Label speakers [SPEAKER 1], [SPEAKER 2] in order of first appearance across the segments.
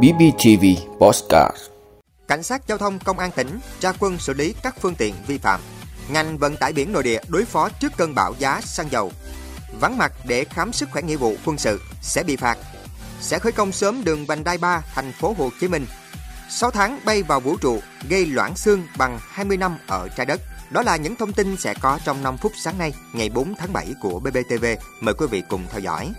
[SPEAKER 1] BBTV Postcard
[SPEAKER 2] Cảnh sát giao thông công an tỉnh tra quân xử lý các phương tiện vi phạm. Ngành vận tải biển nội địa đối phó trước cơn bão giá xăng dầu. Vắng mặt để khám sức khỏe nghĩa vụ quân sự sẽ bị phạt. Sẽ khởi công sớm đường vành đai 3 thành phố Hồ Chí Minh. 6 tháng bay vào vũ trụ gây loãng xương bằng 20 năm ở trái đất. Đó là những thông tin sẽ có trong 5 phút sáng nay, ngày 4 tháng 7 của BBTV. Mời quý vị cùng theo dõi.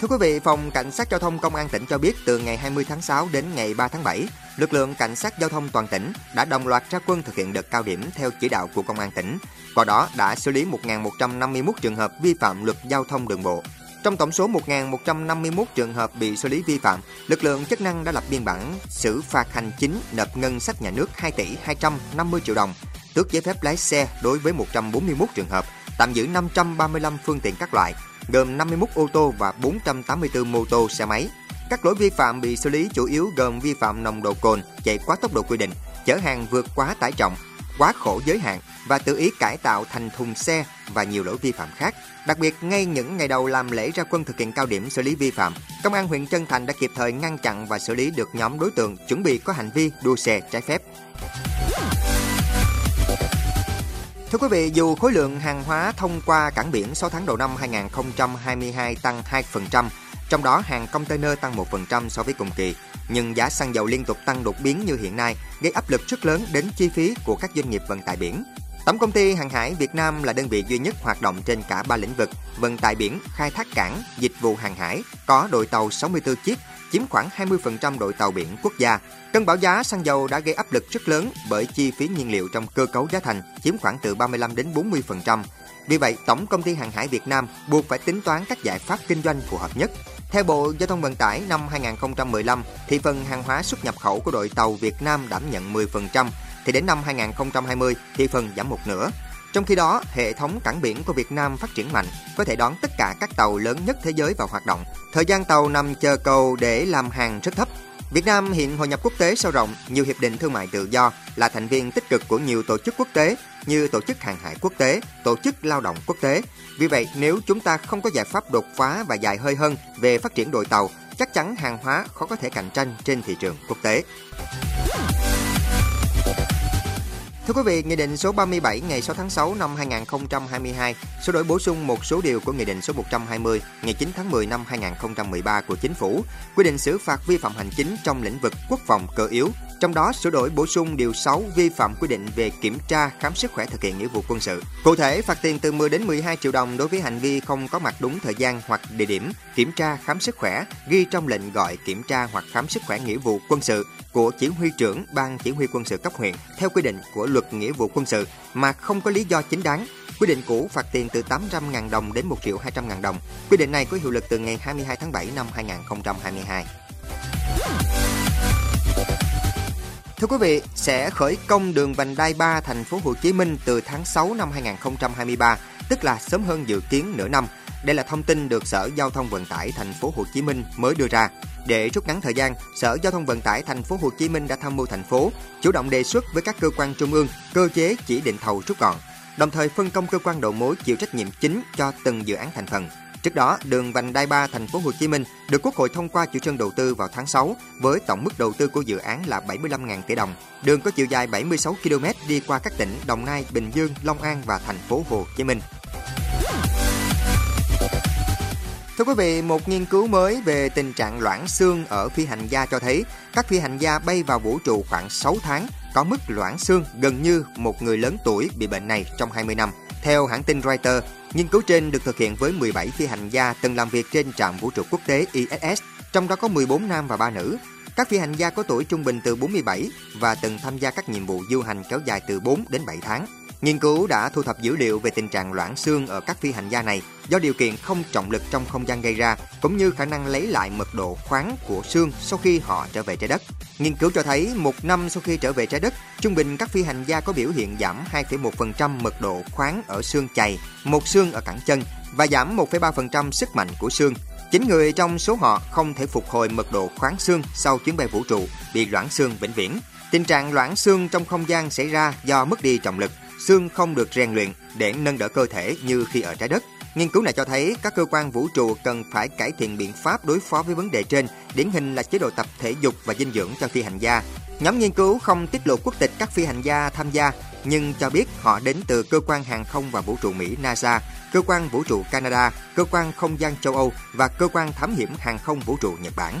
[SPEAKER 2] Thưa quý vị, Phòng Cảnh sát Giao thông Công an tỉnh cho biết từ ngày 20 tháng 6 đến ngày 3 tháng 7, lực lượng Cảnh sát Giao thông toàn tỉnh đã đồng loạt ra quân thực hiện đợt cao điểm theo chỉ đạo của Công an tỉnh. Qua đó đã xử lý 1.151 trường hợp vi phạm luật giao thông đường bộ. Trong tổng số 1.151 trường hợp bị xử lý vi phạm, lực lượng chức năng đã lập biên bản xử phạt hành chính nộp ngân sách nhà nước 2 tỷ 250 triệu đồng, tước giấy phép lái xe đối với 141 trường hợp, tạm giữ 535 phương tiện các loại, gồm 51 ô tô và 484 mô tô xe máy. Các lỗi vi phạm bị xử lý chủ yếu gồm vi phạm nồng độ cồn, chạy quá tốc độ quy định, chở hàng vượt quá tải trọng, quá khổ giới hạn và tự ý cải tạo thành thùng xe và nhiều lỗi vi phạm khác. Đặc biệt, ngay những ngày đầu làm lễ ra quân thực hiện cao điểm xử lý vi phạm, Công an huyện Trân Thành đã kịp thời ngăn chặn và xử lý được nhóm đối tượng chuẩn bị có hành vi đua xe trái phép. Thưa quý vị, dù khối lượng hàng hóa thông qua cảng biển 6 tháng đầu năm 2022 tăng 2%, trong đó hàng container tăng 1% so với cùng kỳ, nhưng giá xăng dầu liên tục tăng đột biến như hiện nay gây áp lực rất lớn đến chi phí của các doanh nghiệp vận tải biển. Tổng công ty Hàng hải Việt Nam là đơn vị duy nhất hoạt động trên cả ba lĩnh vực vận tải biển, khai thác cảng, dịch vụ hàng hải, có đội tàu 64 chiếc, chiếm khoảng 20% đội tàu biển quốc gia. Cơn bão giá xăng dầu đã gây áp lực rất lớn bởi chi phí nhiên liệu trong cơ cấu giá thành chiếm khoảng từ 35 đến 40%. Vì vậy, Tổng công ty Hàng hải Việt Nam buộc phải tính toán các giải pháp kinh doanh phù hợp nhất. Theo Bộ Giao thông Vận tải năm 2015, thị phần hàng hóa xuất nhập khẩu của đội tàu Việt Nam đảm nhận 10%, thì đến năm 2020 thị phần giảm một nửa. Trong khi đó, hệ thống cảng biển của Việt Nam phát triển mạnh, có thể đón tất cả các tàu lớn nhất thế giới vào hoạt động. Thời gian tàu nằm chờ cầu để làm hàng rất thấp. Việt Nam hiện hội nhập quốc tế sâu rộng, nhiều hiệp định thương mại tự do, là thành viên tích cực của nhiều tổ chức quốc tế như Tổ chức Hàng hải Quốc tế, Tổ chức Lao động Quốc tế. Vì vậy, nếu chúng ta không có giải pháp đột phá và dài hơi hơn về phát triển đội tàu, chắc chắn hàng hóa khó có thể cạnh tranh trên thị trường quốc tế. Thưa quý vị, Nghị định số 37 ngày 6 tháng 6 năm 2022 sửa đổi bổ sung một số điều của Nghị định số 120 ngày 9 tháng 10 năm 2013 của Chính phủ quy định xử phạt vi phạm hành chính trong lĩnh vực quốc phòng cơ yếu. Trong đó sửa đổi bổ sung điều 6 vi phạm quy định về kiểm tra khám sức khỏe thực hiện nghĩa vụ quân sự. Cụ thể, phạt tiền từ 10 đến 12 triệu đồng đối với hành vi không có mặt đúng thời gian hoặc địa điểm kiểm tra khám sức khỏe ghi trong lệnh gọi kiểm tra hoặc khám sức khỏe nghĩa vụ quân sự của chỉ huy trưởng ban chỉ huy quân sự cấp huyện theo quy định của luật nghĩa vụ quân sự mà không có lý do chính đáng. Quy định cũ phạt tiền từ 800.000 đồng đến 1 triệu 200.000 đồng. Quy định này có hiệu lực từ ngày 22 tháng 7 năm 2022. Thưa quý vị, sẽ khởi công đường vành đai 3 thành phố Hồ Chí Minh từ tháng 6 năm 2023, tức là sớm hơn dự kiến nửa năm. Đây là thông tin được Sở Giao thông Vận tải thành phố Hồ Chí Minh mới đưa ra. Để rút ngắn thời gian, Sở Giao thông Vận tải thành phố Hồ Chí Minh đã tham mưu thành phố chủ động đề xuất với các cơ quan trung ương cơ chế chỉ định thầu rút gọn, đồng thời phân công cơ quan đầu mối chịu trách nhiệm chính cho từng dự án thành phần. Trước đó, đường vành đai 3 thành phố Hồ Chí Minh được Quốc hội thông qua chủ trương đầu tư vào tháng 6 với tổng mức đầu tư của dự án là 75.000 tỷ đồng. Đường có chiều dài 76 km đi qua các tỉnh Đồng Nai, Bình Dương, Long An và thành phố Hồ Chí Minh. Thưa quý vị, một nghiên cứu mới về tình trạng loãng xương ở phi hành gia cho thấy các phi hành gia bay vào vũ trụ khoảng 6 tháng có mức loãng xương gần như một người lớn tuổi bị bệnh này trong 20 năm. Theo hãng tin Reuters, nghiên cứu trên được thực hiện với 17 phi hành gia từng làm việc trên trạm vũ trụ quốc tế ISS, trong đó có 14 nam và 3 nữ. Các phi hành gia có tuổi trung bình từ 47 và từng tham gia các nhiệm vụ du hành kéo dài từ 4 đến 7 tháng. Nghiên cứu đã thu thập dữ liệu về tình trạng loãng xương ở các phi hành gia này do điều kiện không trọng lực trong không gian gây ra, cũng như khả năng lấy lại mật độ khoáng của xương sau khi họ trở về trái đất. Nghiên cứu cho thấy một năm sau khi trở về trái đất, trung bình các phi hành gia có biểu hiện giảm 2,1% mật độ khoáng ở xương chày, một xương ở cẳng chân và giảm 1,3% sức mạnh của xương. Chính người trong số họ không thể phục hồi mật độ khoáng xương sau chuyến bay vũ trụ, bị loãng xương vĩnh viễn. Tình trạng loãng xương trong không gian xảy ra do mất đi trọng lực, xương không được rèn luyện để nâng đỡ cơ thể như khi ở trái đất. Nghiên cứu này cho thấy các cơ quan vũ trụ cần phải cải thiện biện pháp đối phó với vấn đề trên, điển hình là chế độ tập thể dục và dinh dưỡng cho phi hành gia. Nhóm nghiên cứu không tiết lộ quốc tịch các phi hành gia tham gia, nhưng cho biết họ đến từ cơ quan hàng không và vũ trụ Mỹ NASA, cơ quan vũ trụ Canada, cơ quan không gian châu Âu và cơ quan thám hiểm hàng không vũ trụ Nhật Bản.